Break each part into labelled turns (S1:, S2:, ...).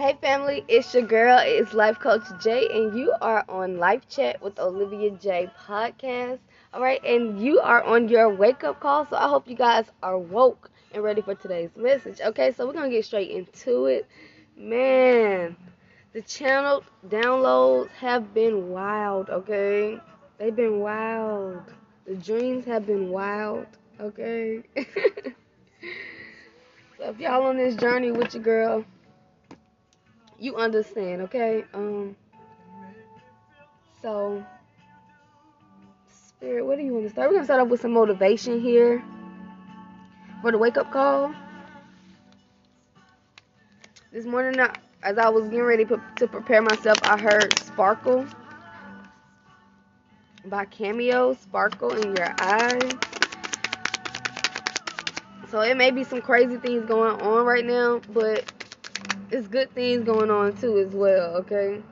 S1: Hey family, it's your girl, it's Life Coach Jay, and you are on Life Chat with Olivia J podcast. All right, and you are on your wake up call, so I hope you guys are woke and ready for today's message. Okay, so we're gonna get straight into it. Man, the channel downloads have been wild, okay? They've been wild. The dreams have been wild, okay? so if y'all on this journey with your girl, you understand, okay? Um so Spirit, what do you want to start? We're gonna start off with some motivation here for the wake up call. This morning, as I was getting ready to prepare myself, I heard Sparkle by Cameo, Sparkle in Your Eyes. So it may be some crazy things going on right now, but it's good things going on too as well, okay?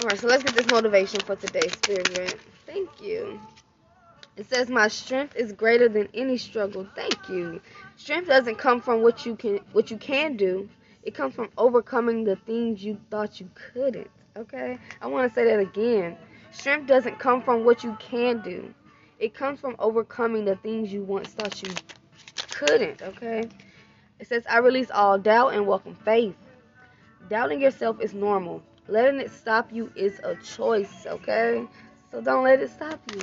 S1: Alright, so let's get this motivation for today's spirit. Thank you. It says my strength is greater than any struggle. Thank you. Strength doesn't come from what you can what you can do. It comes from overcoming the things you thought you couldn't. Okay? I want to say that again. Strength doesn't come from what you can do. It comes from overcoming the things you once thought you couldn't, okay? It says I release all doubt and welcome faith. Doubting yourself is normal. Letting it stop you is a choice, okay? So don't let it stop you.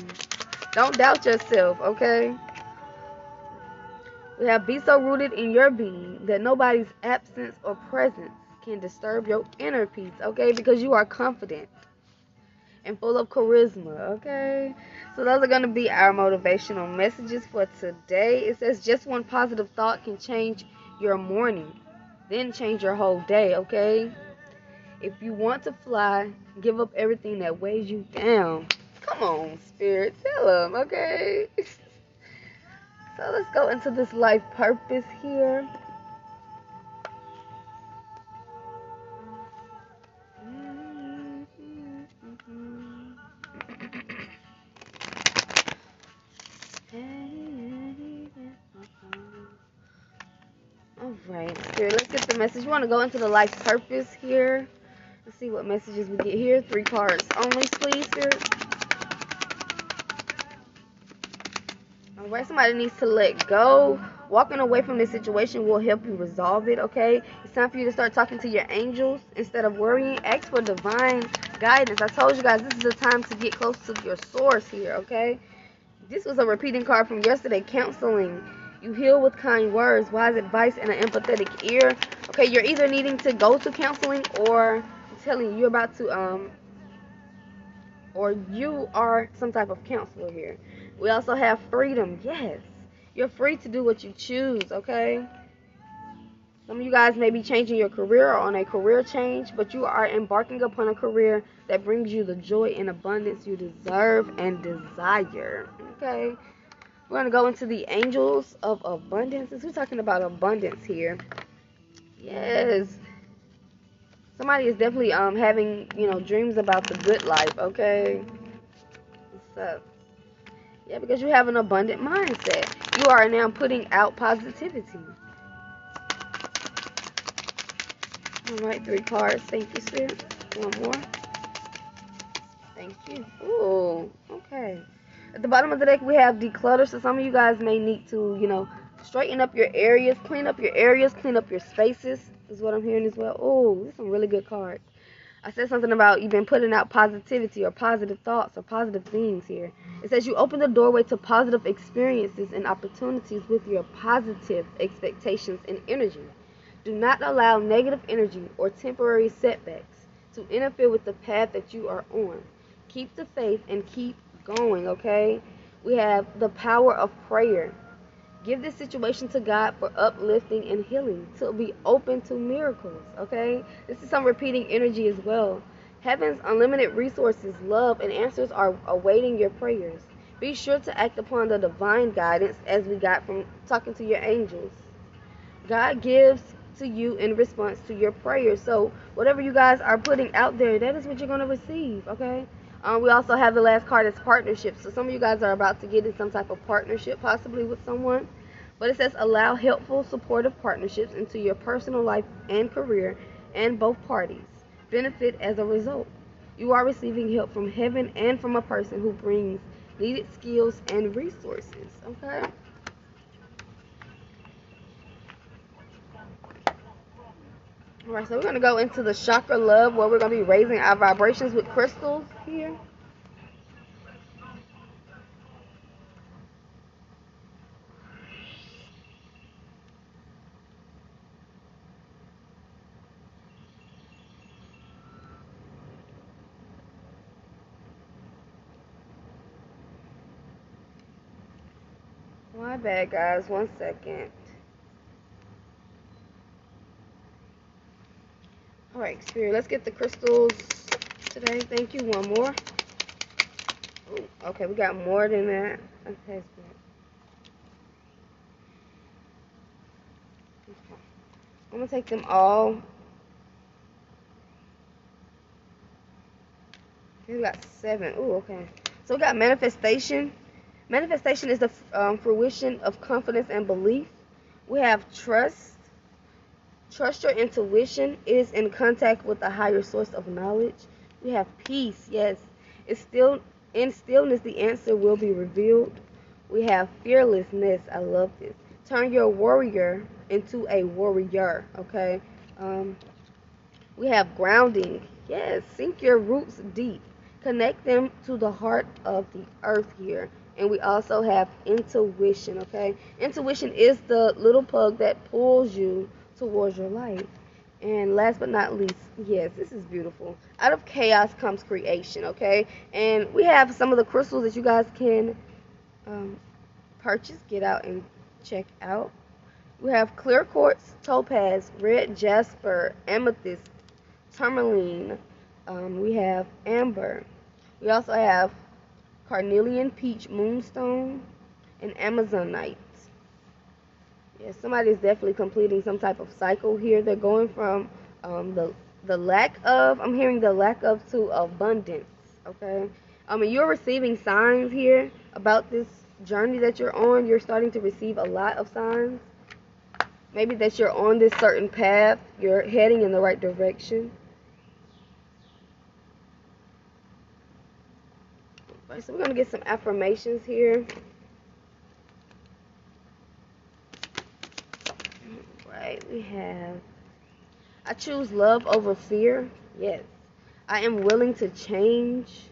S1: Don't doubt yourself, okay? We have be so rooted in your being that nobody's absence or presence can disturb your inner peace, okay? Because you are confident and full of charisma, okay? So those are going to be our motivational messages for today. It says just one positive thought can change your morning, then change your whole day, okay? If you want to fly, give up everything that weighs you down. Come on, spirit, tell them, okay? so let's go into this life purpose here. Want to go into the life purpose here. Let's see what messages we get here. Three cards only, please, Spirit. Somebody needs to let go. Walking away from this situation will help you resolve it, okay? It's time for you to start talking to your angels instead of worrying. Ask for divine guidance. I told you guys this is the time to get close to your source here, okay? This was a repeating card from yesterday, counseling. You heal with kind words, wise advice, and an empathetic ear. Okay, you're either needing to go to counseling or I'm telling you, you're about to um or you are some type of counselor here. We also have freedom. Yes. You're free to do what you choose, okay? Some of you guys may be changing your career or on a career change, but you are embarking upon a career that brings you the joy and abundance you deserve and desire. Okay? We're going to go into the angels of abundance. We're talking about abundance here. Yes. Somebody is definitely um having, you know, dreams about the good life, okay? What's up? Yeah, because you have an abundant mindset. You are now putting out positivity. All right, three cards. Thank you, Spirit. One more. Thank you. Ooh, okay. At the bottom of the deck, we have declutter. So some of you guys may need to, you know, straighten up your areas, clean up your areas, clean up your spaces. Is what I'm hearing as well. Oh, these some really good cards. I said something about you've been putting out positivity or positive thoughts or positive things here. It says you open the doorway to positive experiences and opportunities with your positive expectations and energy. Do not allow negative energy or temporary setbacks to interfere with the path that you are on. Keep the faith and keep going, okay? We have the power of prayer. Give this situation to God for uplifting and healing, to be open to miracles, okay? This is some repeating energy as well. Heaven's unlimited resources, love, and answers are awaiting your prayers. Be sure to act upon the divine guidance as we got from talking to your angels. God gives to you in response to your prayers. So, whatever you guys are putting out there, that is what you're going to receive, okay? Um, we also have the last card as partnerships. So some of you guys are about to get in some type of partnership, possibly with someone. But it says allow helpful, supportive partnerships into your personal life and career and both parties benefit as a result. You are receiving help from heaven and from a person who brings needed skills and resources. Okay? Alright, so we're going to go into the chakra love where we're going to be raising our vibrations with crystals here. My bad, guys. One second. Alright, Spirit, let's get the crystals today. Thank you. One more. Ooh, okay, we got more than that. Okay, Spirit. I'm going to take them all. We got seven. Ooh, okay. So we got manifestation. Manifestation is the um, fruition of confidence and belief. We have trust. Trust your intuition. It is in contact with a higher source of knowledge. We have peace. Yes, it's still in stillness. The answer will be revealed. We have fearlessness. I love this. Turn your warrior into a warrior. Okay. Um, we have grounding. Yes, sink your roots deep. Connect them to the heart of the earth here and we also have intuition okay intuition is the little plug that pulls you towards your life. And last but not least yes this is beautiful. Out of chaos comes creation okay? And we have some of the crystals that you guys can um, purchase get out and check out. We have clear quartz topaz red jasper amethyst tourmaline. Um, we have amber. We also have carnelian peach moonstone, and amazonite. Yeah, somebody is definitely completing some type of cycle here. They're going from um, the the lack of, I'm hearing the lack of to abundance. Okay, I mean you're receiving signs here about this journey that you're on. You're starting to receive a lot of signs. Maybe that you're on this certain path. You're heading in the right direction. Right, so we're going to get some affirmations here. Right, we have I choose love over fear. Yes. I am willing to change.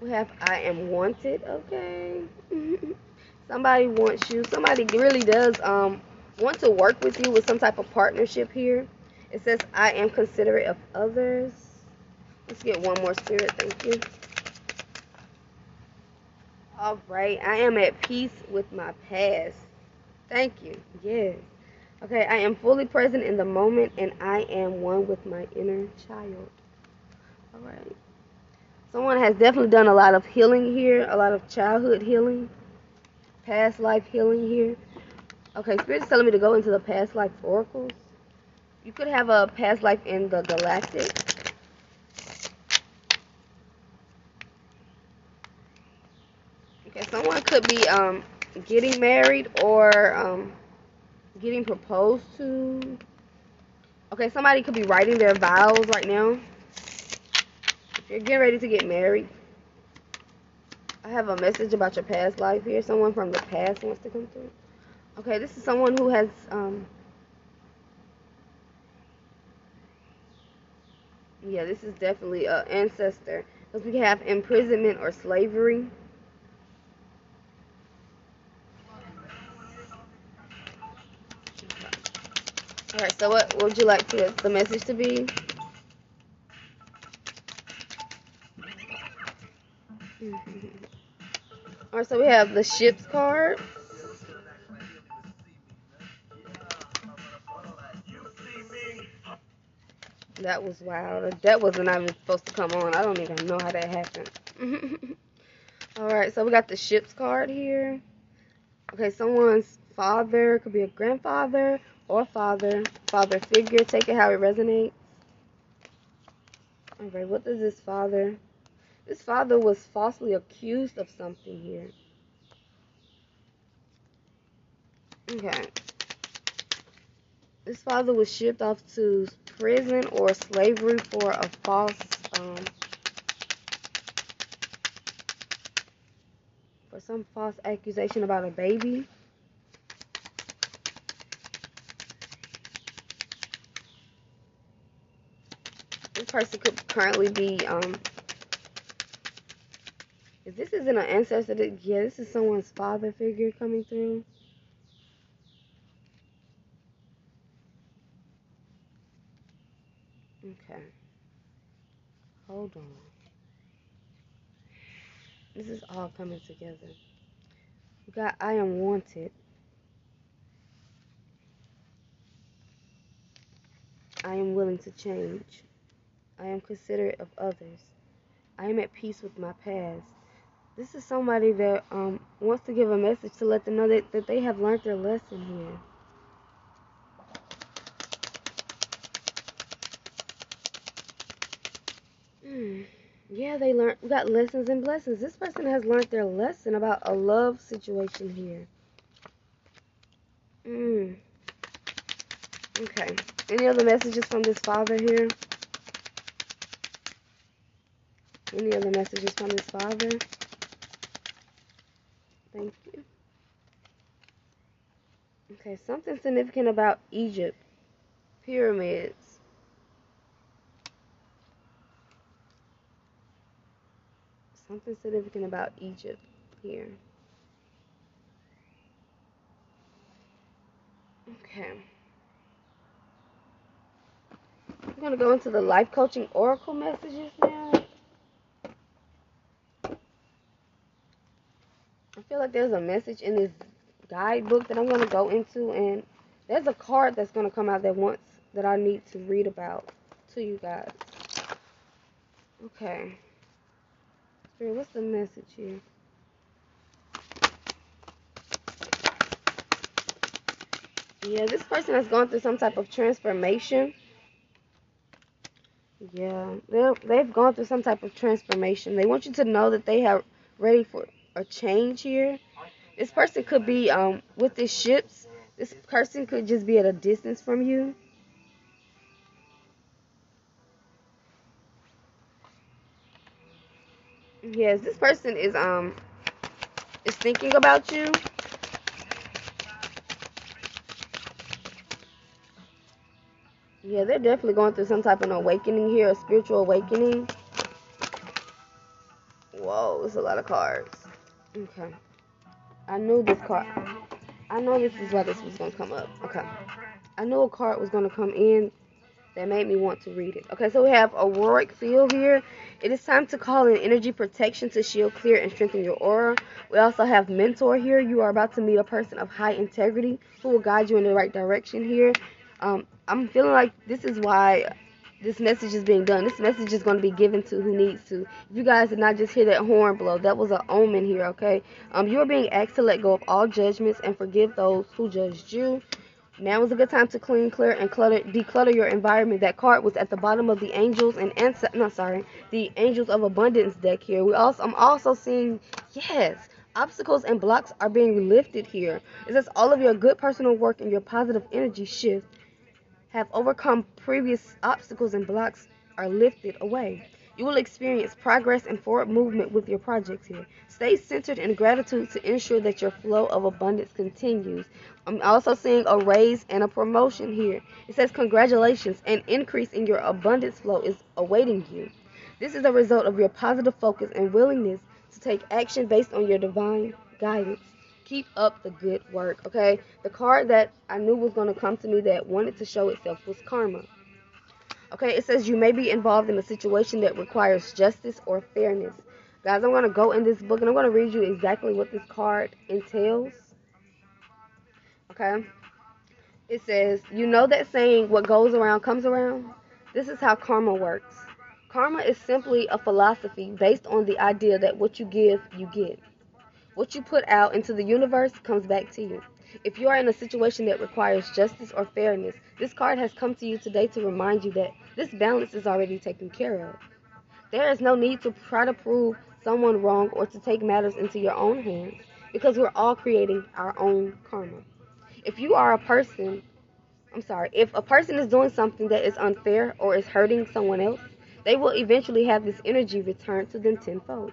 S1: We have I am wanted. Okay. somebody wants you somebody really does um want to work with you with some type of partnership here it says i am considerate of others. Let's get one more spirit thank you. All right i am at peace with my past. Thank you yes. Okay i am fully present in the moment and i am one with my inner child. All right. Someone has definitely done a lot of healing here a lot of childhood healing past life healing here. Okay, Spirit's telling me to go into the past life oracles. You could have a past life in the galactic. Okay, someone could be um, getting married or um, getting proposed to. Okay, somebody could be writing their vows right now. If you're getting ready to get married, I have a message about your past life here. Someone from the past wants to come through. Okay, this is someone who has um Yeah, this is definitely an ancestor. Because we have imprisonment or slavery. Alright, so what would you like to, the message to be? -hmm. Alright, so we have the ships card. That was wild. That wasn't even supposed to come on. I don't even know how that happened. Alright, so we got the ships card here. Okay, someone's father, could be a grandfather or father, father figure. Take it how it resonates. Alright, what does this father This father was falsely accused of something here. Okay. This father was shipped off to prison or slavery for a false, um, for some false accusation about a baby. This person could currently be, um, if this isn't an ancestor, yeah, this is someone's father figure coming through. Okay. Hold on. This is all coming together. We got I am wanted. I am willing to change. I am considerate of others. I am at peace with my past. This is somebody that um, wants to give a message to let them know that, that they have learned their lesson here. Yeah, they learned. We got lessons and blessings. This person has learned their lesson about a love situation here. Hmm. Okay. Any other messages from this father here? Any other messages from this father? Thank you. Okay, something significant about Egypt. Pyramids. Something significant about Egypt here. Okay. I'm going to go into the life coaching oracle messages now. I feel like there's a message in this guidebook that I'm going to go into and there's a card that's going to come out that wants that I need to read about to you guys. Okay. What's the message here? Yeah, this person has gone through some type of transformation. Yeah, they they've gone through some type of transformation. They want you to know that they are ready for a change here. This person could be um with the ships. This person could just be at a distance from you. Yes, this person is um is thinking about you. Yeah, they're definitely going through some type of an awakening here, a spiritual awakening. Whoa, it's a lot of cards. Okay. I knew this card. I know this is why this was going to come up. Okay. I knew a card was going to come in that made me want to read it. Okay, so we have Auroric Field here. It is time to call in energy protection to shield, clear, and strengthen your aura. We also have Mentor here. You are about to meet a person of high integrity who will guide you in the right direction here. Um, I'm feeling like this is why this message is being done. This message is going to be given to who needs to. If you guys did not just hear that horn blow, that was an omen here, okay? Um, you are being asked to let go of all judgments and forgive those who judged you. Now is a good time to clean, clear, and clutter, declutter your environment. That card was at the bottom of the angels and answer. No, sorry, the angels of abundance deck here. We also, I'm also seeing, yes, obstacles and blocks are being lifted here. It says all of your good personal work and your positive energy shift have overcome previous obstacles and blocks are lifted away. You will experience progress and forward movement with your projects here. Stay centered in gratitude to ensure that your flow of abundance continues. I'm also seeing a raise and a promotion here. It says, Congratulations, an increase in your abundance flow is awaiting you. This is a result of your positive focus and willingness to take action based on your divine guidance. Keep up the good work, okay? The card that I knew was going to come to me that wanted to show itself was karma. Okay, it says you may be involved in a situation that requires justice or fairness. Guys, I'm going to go in this book and I'm going to read you exactly what this card entails. Okay? It says, You know that saying, what goes around comes around? This is how karma works. Karma is simply a philosophy based on the idea that what you give, you get. What you put out into the universe comes back to you. If you are in a situation that requires justice or fairness, this card has come to you today to remind you that this balance is already taken care of. There is no need to try to prove someone wrong or to take matters into your own hands because we're all creating our own karma. If you are a person, I'm sorry, if a person is doing something that is unfair or is hurting someone else, they will eventually have this energy returned to them tenfold.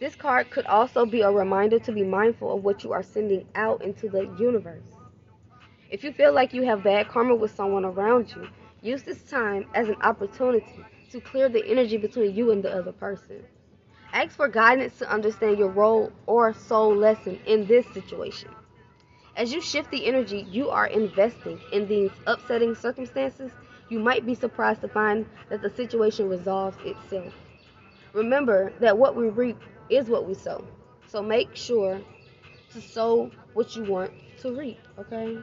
S1: This card could also be a reminder to be mindful of what you are sending out into the universe. If you feel like you have bad karma with someone around you, use this time as an opportunity to clear the energy between you and the other person. Ask for guidance to understand your role or soul lesson in this situation. As you shift the energy you are investing in these upsetting circumstances, you might be surprised to find that the situation resolves itself. Remember that what we reap is what we sow. So make sure to sow what you want to reap, okay?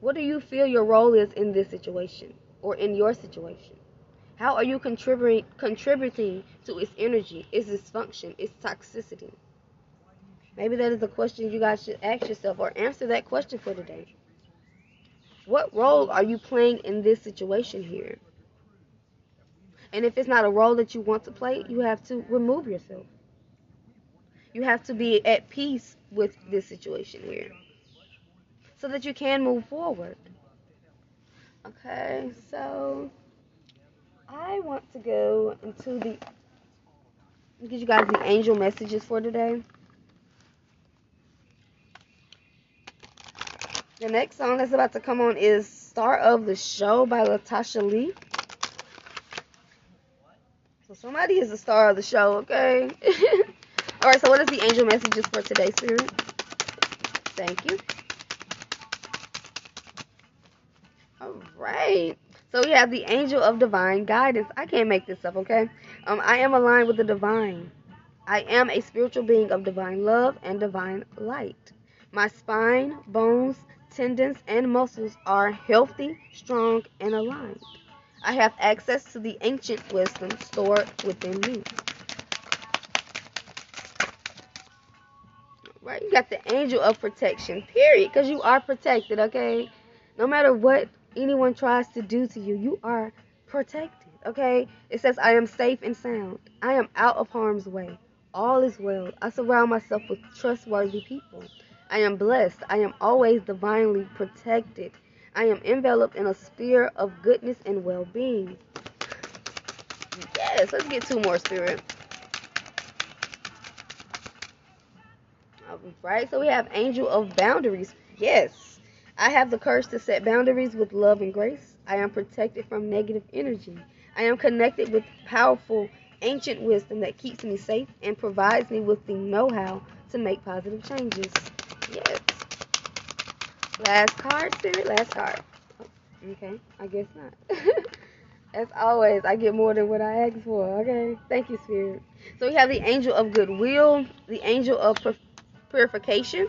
S1: What do you feel your role is in this situation or in your situation? How are you contributing contributing to its energy, its dysfunction, its toxicity? Maybe that is a question you guys should ask yourself or answer that question for today. What role are you playing in this situation here? And if it's not a role that you want to play, you have to remove yourself. You have to be at peace with this situation here so that you can move forward. Okay, so I want to go into the give you guys the angel messages for today. The next song that's about to come on is Star of the Show by Latasha Lee. So somebody is the star of the show, okay? Alright, so what is the angel messages for today, Spirit? Thank you. Alright. So we have the angel of divine guidance. I can't make this up, okay? Um, I am aligned with the divine. I am a spiritual being of divine love and divine light. My spine, bones, tendons, and muscles are healthy, strong, and aligned. I have access to the ancient wisdom stored within me. Right? You got the angel of protection, period, because you are protected, okay? No matter what anyone tries to do to you, you are protected. Okay? It says, I am safe and sound. I am out of harm's way. All is well. I surround myself with trustworthy people. I am blessed. I am always divinely protected. I am enveloped in a sphere of goodness and well being. Yes, let's get two more, Spirit. All right, so we have Angel of Boundaries. Yes. I have the courage to set boundaries with love and grace. I am protected from negative energy. I am connected with powerful ancient wisdom that keeps me safe and provides me with the know how to make positive changes. Yes. Last card, Spirit. Last card. Oh, okay, I guess not. As always, I get more than what I ask for. Okay, thank you, Spirit. So we have the angel of goodwill, the angel of purification,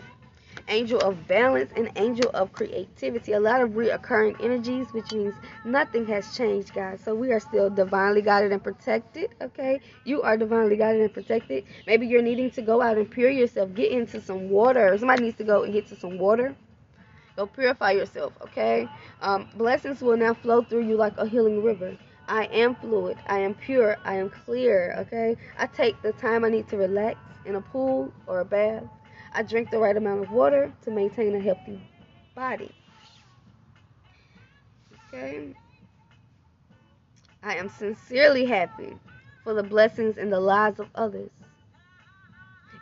S1: angel of balance, and angel of creativity. A lot of reoccurring energies, which means nothing has changed, guys. So we are still divinely guided and protected, okay? You are divinely guided and protected. Maybe you're needing to go out and pure yourself, get into some water. Somebody needs to go and get to some water. Go purify yourself, okay? Um, blessings will now flow through you like a healing river. I am fluid. I am pure. I am clear, okay? I take the time I need to relax in a pool or a bath I drink the right amount of water to maintain a healthy body. Okay. I am sincerely happy for the blessings and the lives of others.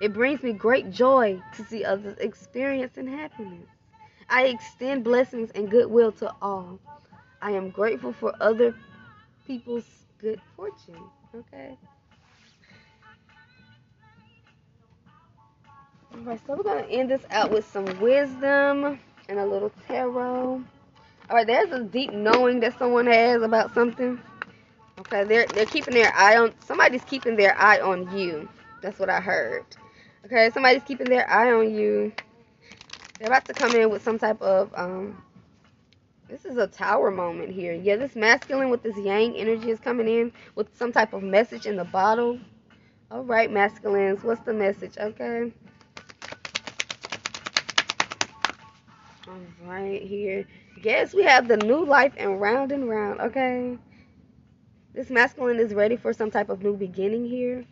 S1: It brings me great joy to see others experiencing happiness. I extend blessings and goodwill to all. I am grateful for other people's good fortune. Okay. Alright, so we're going to end this out with some wisdom and a little tarot. Alright, there's a deep knowing that someone has about something. Okay, they're they're keeping their eye on somebody's keeping their eye on you. That's what I heard. Okay, somebody's keeping their eye on you. They're about to come in with some type of um this is a tower moment here. Yeah, this masculine with this yang energy is coming in with some type of message in the bottle. Alright, masculines, what's the message? Okay. Right here. Yes, we have the new life and round and round, okay? This masculine is ready for some type of new beginning here.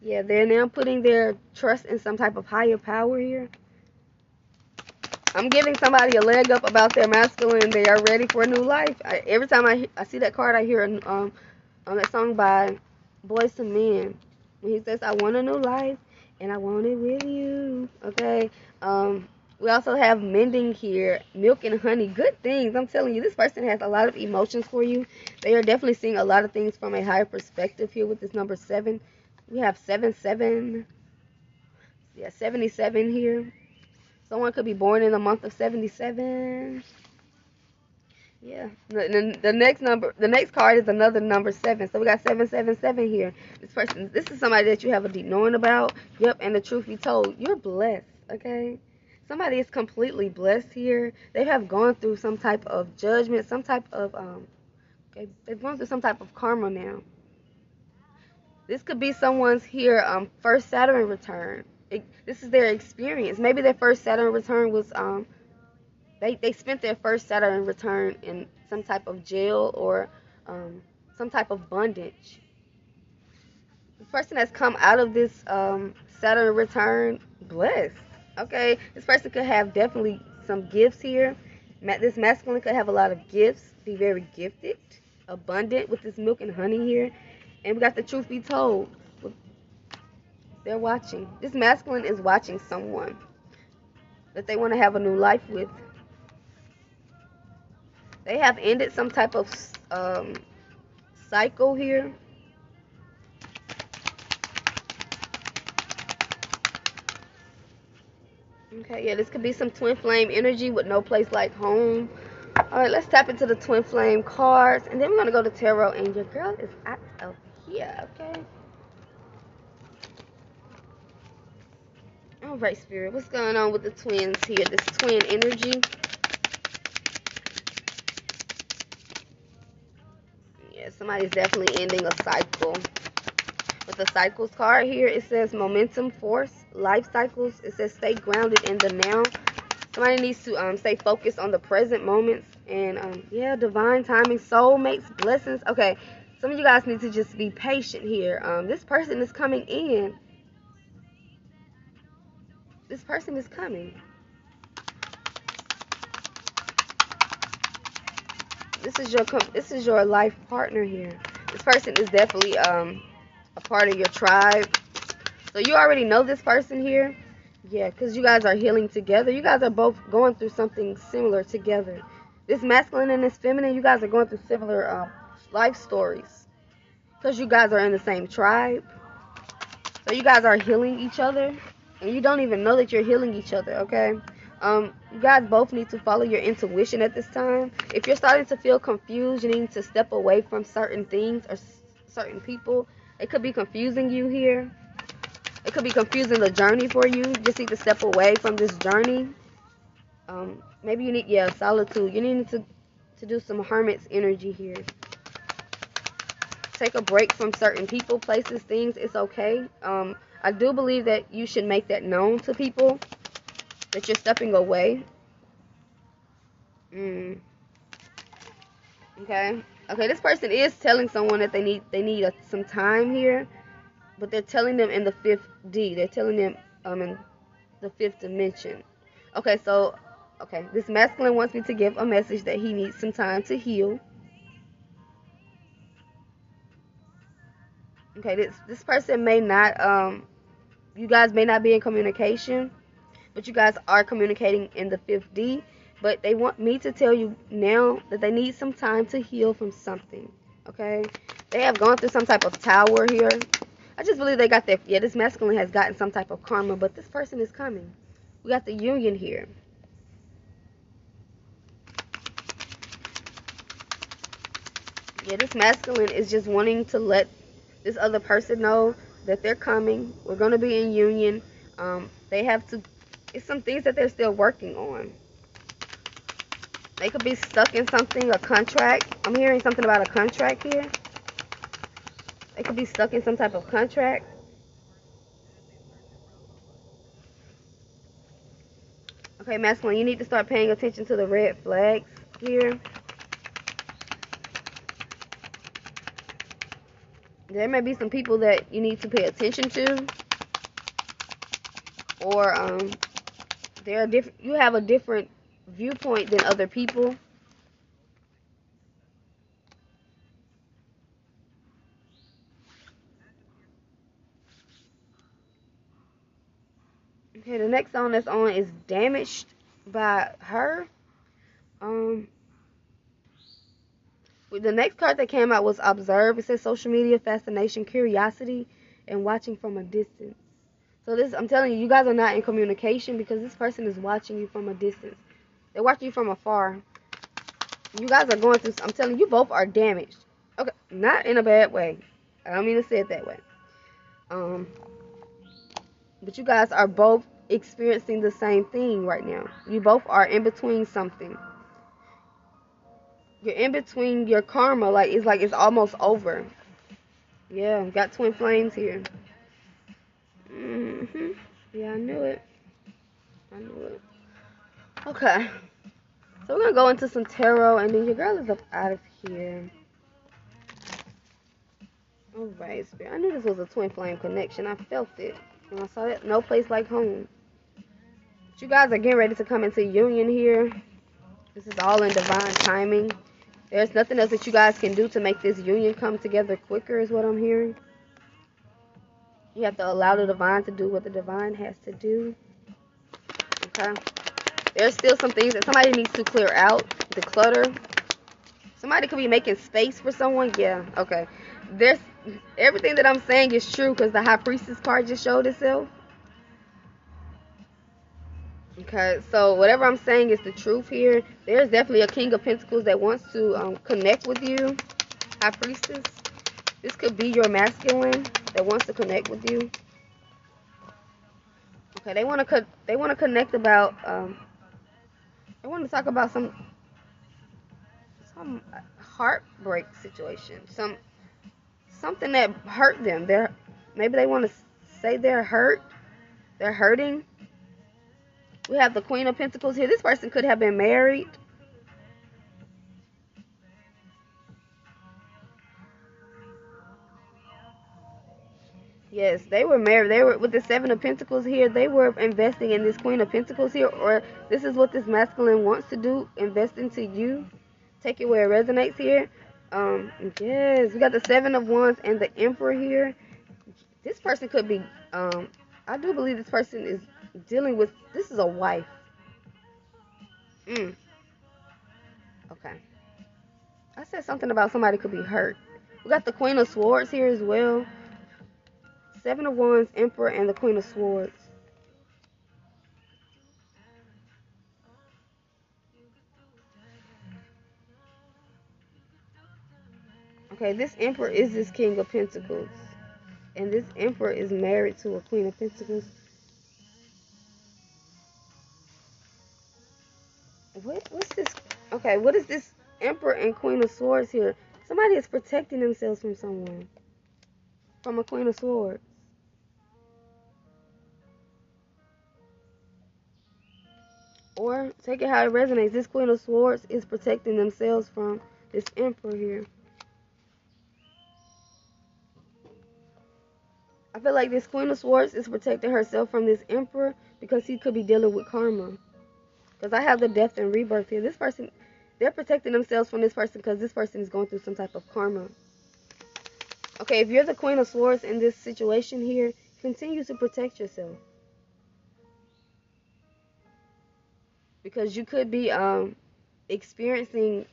S1: Yeah, they're now putting their trust in some type of higher power here. I'm giving somebody a leg up about their masculine. They are ready for a new life. I, every time I, I see that card, I hear um, on that song by Boyz II Men. When he says, I want a new life and I want it with you. Okay. Um, we also have mending here, milk and honey. Good things. I'm telling you, this person has a lot of emotions for you. They are definitely seeing a lot of things from a higher perspective here with this number seven. We have seven, seven. Yeah, 77 here. Someone could be born in the month of 77. Yeah. The, the, the, next number, the next card is another number seven. So we got 777 here. This person, this is somebody that you have a deep knowing about. Yep. And the truth be told, you're blessed. Okay. Somebody is completely blessed here. They have gone through some type of judgment, some type of, um, they've gone through some type of karma now. This could be someone's here, um, first Saturn return this is their experience. Maybe their first Saturn return was um they they spent their first Saturn return in some type of jail or um, some type of bondage. The person has come out of this um, Saturn return blessed. Okay, this person could have definitely some gifts here. This masculine could have a lot of gifts, be very gifted, abundant with this milk and honey here. And we got the truth be told. They're watching. This masculine is watching someone that they want to have a new life with. They have ended some type of um, cycle here. Okay, yeah, this could be some twin flame energy with no place like home. All right, let's tap into the twin flame cards, and then we're gonna go to tarot. And your girl is out of here. Okay. All right, Spirit. What's going on with the twins here? This twin energy. Yeah, somebody's definitely ending a cycle. With the cycles card here, it says momentum, force, life cycles. It says stay grounded in the now. Somebody needs to um, stay focused on the present moments. And, um, yeah, divine timing, soulmates, blessings. Okay, some of you guys need to just be patient here. Um, this person is coming in this person is coming. This is your this is your life partner here. This person is definitely um a part of your tribe. So you already know this person here. Yeah, because you guys are healing together. You guys are both going through something similar together. This masculine and this feminine, you guys are going through similar um, life stories. Because you guys are in the same tribe. So you guys are healing each other and you don't even know that you're healing each other, okay? Um, you guys both need to follow your intuition at this time. If you're starting to feel confused, you need to step away from certain things or certain people. It could be confusing you here. It could be confusing the journey for you. You just need to step away from this journey. Um, maybe you need, yeah, solitude. You need to, to do some hermit's energy here. Take a break from certain people, places, things. It's okay. Um, I do believe that you should make that known to people that you're stepping away. Mm. Okay. Okay, this person is telling someone that they need they need a, some time here, but they're telling them in the fifth D. They're telling them um in the fifth dimension. Okay, so okay, this masculine wants me to give a message that he needs some time to heal. Okay, this this person may not um you guys may not be in communication, but you guys are communicating in the fifth D. But they want me to tell you now that they need some time to heal from something. Okay? They have gone through some type of tower here. I just believe they got their, yeah, this masculine has gotten some type of karma, but this person is coming. We got the union here. Yeah, this masculine is just wanting to let this other person know that they're coming. We're going to be in union. Um, they have to, it's some things that they're still working on. They could be stuck in something, a contract. I'm hearing something about a contract here. They could be stuck in some type of contract. Okay, masculine, you need to start paying attention to the red flags here. there may be some people that you need to pay attention to or um there are different you have a different viewpoint than other people okay the next song that's on is damaged by H.E.R. um the next card that came out was observe. It says social media, fascination, curiosity, and watching from a distance. So this, I'm telling you, you guys are not in communication because this person is watching you from a distance. They're watching you from afar. You guys are going through. I'm telling you, both are damaged. Okay, not in a bad way. I don't mean to say it that way. Um, but you guys are both experiencing the same thing right now. You both are in between something you're in between your karma. Like it's like it's almost over. Yeah, got twin flames here. Mhm. Yeah, I knew it. I knew it. Okay. So we're gonna go into some tarot, and then your girl is up out of here. All right, spirit. I knew this was a twin flame connection. I felt it when I saw. No place like home. But you guys are getting ready to come into union here. This is all in divine timing. There's nothing else that you guys can do to make this union come together quicker, is what I'm hearing. You have to allow the divine to do what the divine has to do. Okay? There's still some things that somebody needs to clear out. The clutter. Somebody could be making space for someone. Yeah, okay. There's everything that I'm saying is true because the high priestess card just showed itself. Okay, so whatever I'm saying is the truth here. There's definitely a King of Pentacles that wants to um, connect with you, High Priestess. This could be your masculine that wants to connect with you. Okay, they want to they want to connect about um, they want to talk about some some heartbreak situation, some something that hurt them. They're maybe they want to say they're hurt, they're hurting we have the Queen of Pentacles here. This person could have been married. Yes, they were married. They were with the Seven of Pentacles here. They were investing in this Queen of Pentacles here, or this is what this masculine wants to do: invest into you. Take it where it resonates here. Um, yes, we got the Seven of Wands and the Emperor here. This person could be. Um, I do believe this person is dealing with this is a wife. Mm. Okay. I said something about somebody could be hurt. We got the Queen of Swords here as well. Seven of Wands, Emperor, and the Queen of Swords. Okay, this Emperor is this King of Pentacles. And this Emperor is married to a Queen of Pentacles. What, what's this? Okay, what is this Emperor and Queen of Swords here? Somebody is protecting themselves from someone. From a Queen of Swords. Or take it how it resonates. This Queen of Swords is protecting themselves from this Emperor here. Feel like this Queen of Swords is protecting herself from this Emperor because he could be dealing with karma. Because I have the death and rebirth here. This person, they're protecting themselves from this person because this person is going through some type of karma. Okay, if you're the Queen of Swords in this situation here, continue to protect yourself. Because you could be um, experiencing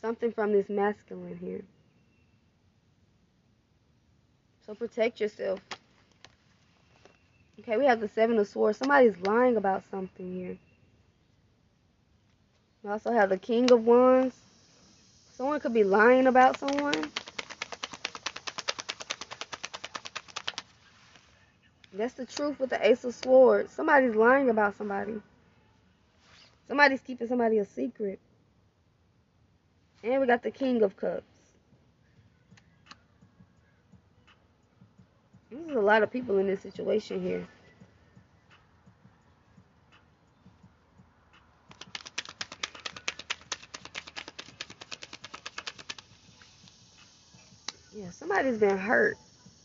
S1: something from this masculine here. So protect yourself. Okay, we have the Seven of Swords. Somebody's lying about something here. We also have the King of Wands. Someone could be lying about someone. That's the truth with the Ace of Swords. Somebody's lying about somebody. Somebody's keeping somebody a secret. And we got the King of Cups. There's a lot of people in this situation here. Yeah, somebody's been hurt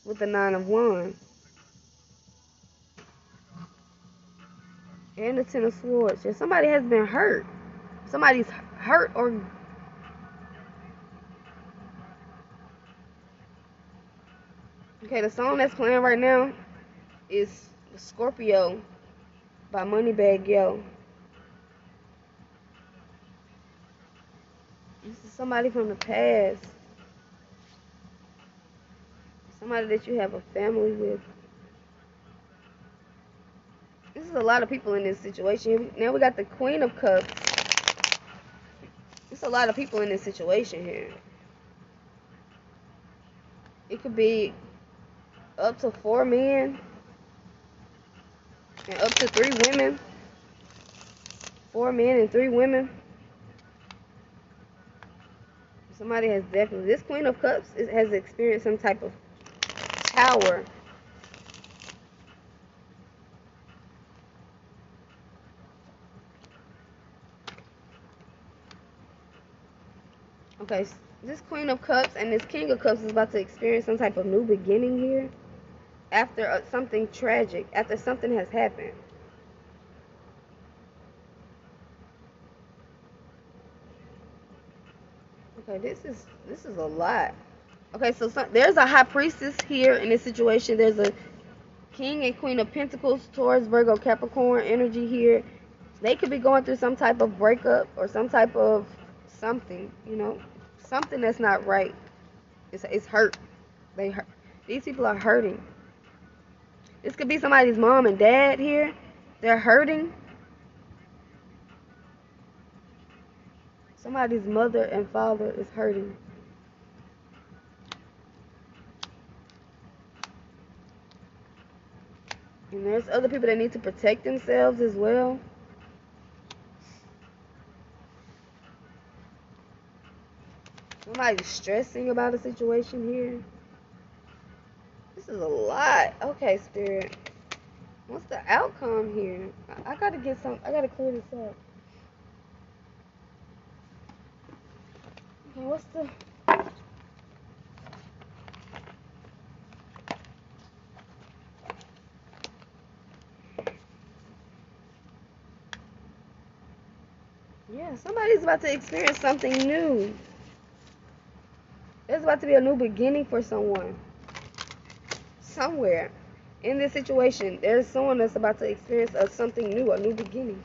S1: with the Nine of Wands. And the Ten of Swords. Yeah, somebody has been hurt. Somebody's hurt or Okay, the song that's playing right now is Scorpio by Moneybagg Yo. This is somebody from the past. Somebody that you have a family with. This is a lot of people in this situation. Now we got the Queen of Cups. It's a lot of people in this situation here. It could be up to four men and up to three women. Four men and three women. Somebody has definitely, this Queen of Cups has experienced some type of power. Okay, this Queen of Cups and this King of Cups is about to experience some type of new beginning here after uh, something tragic, after something has happened. Okay, this is this is a lot. Okay, so some, there's a high priestess here in this situation. There's a king and queen of pentacles, Taurus, Virgo, Capricorn energy here. They could be going through some type of breakup or some type of something, you know, something that's not right. It's it's hurt. They hurt. These people are hurting. This could be somebody's mom and dad here. They're hurting. Somebody's mother and father is hurting. And there's other people that need to protect themselves as well. Somebody's stressing about a situation here. Is a lot. Okay, Spirit. What's the outcome here? I, I gotta get some, I gotta clear this up. Okay, what's the... Yeah, somebody's about to experience something new. There's about to be a new beginning for someone. Somewhere in this situation, there's someone that's about to experience a, something new, a new beginning.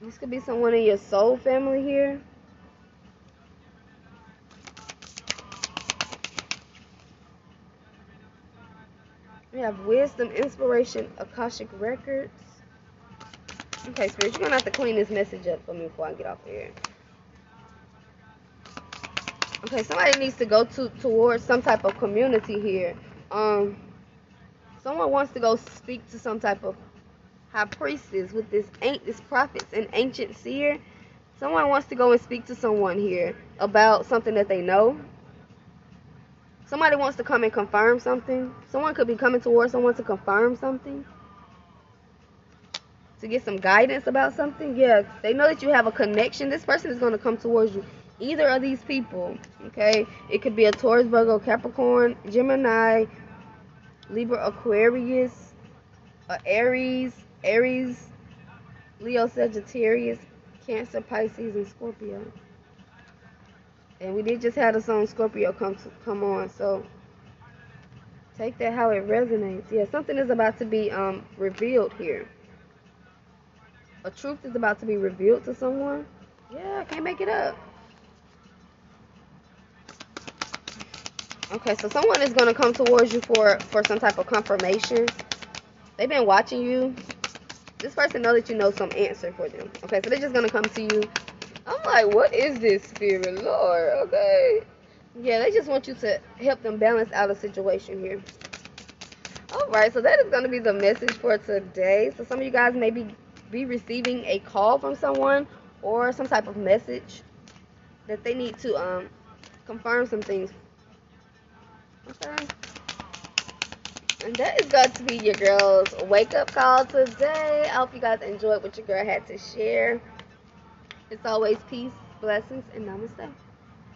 S1: This could be someone in your soul family here. We have wisdom, inspiration, Akashic records. Okay, Spirit, you're to have to clean this message up for me before I get off of here. Okay, somebody needs to go to towards some type of community here. Um, someone wants to go speak to some type of high priestess with this ain't this prophets and ancient seer. Someone wants to go and speak to someone here about something that they know. Somebody wants to come and confirm something. Someone could be coming towards someone to confirm something. To get some guidance about something. Yeah, they know that you have a connection. This person is going to come towards you. Either of these people. Okay? It could be a Taurus, Virgo, Capricorn, Gemini, Libra, Aquarius, Aries, Aries, Leo, Sagittarius, Cancer, Pisces, and Scorpio. And we did just have the song Scorpio come to, come on, so take that how it resonates. Yeah, something is about to be um revealed here. A truth is about to be revealed to someone. Yeah, I can't make it up. Okay, so someone is gonna come towards you for for some type of confirmation. They've been watching you this person know that you know some answer for them. Okay, so they're just gonna come to you. I'm like, what is this spirit, Lord? Okay. Yeah, they just want you to help them balance out a situation here. All right, so that is going to be the message for today. So some of you guys may be, be receiving a call from someone or some type of message that they need to um, confirm some things. Okay. And that is going to be your girl's wake up call today. I hope you guys enjoyed what your girl had to share. It's always peace, blessings, and namaste.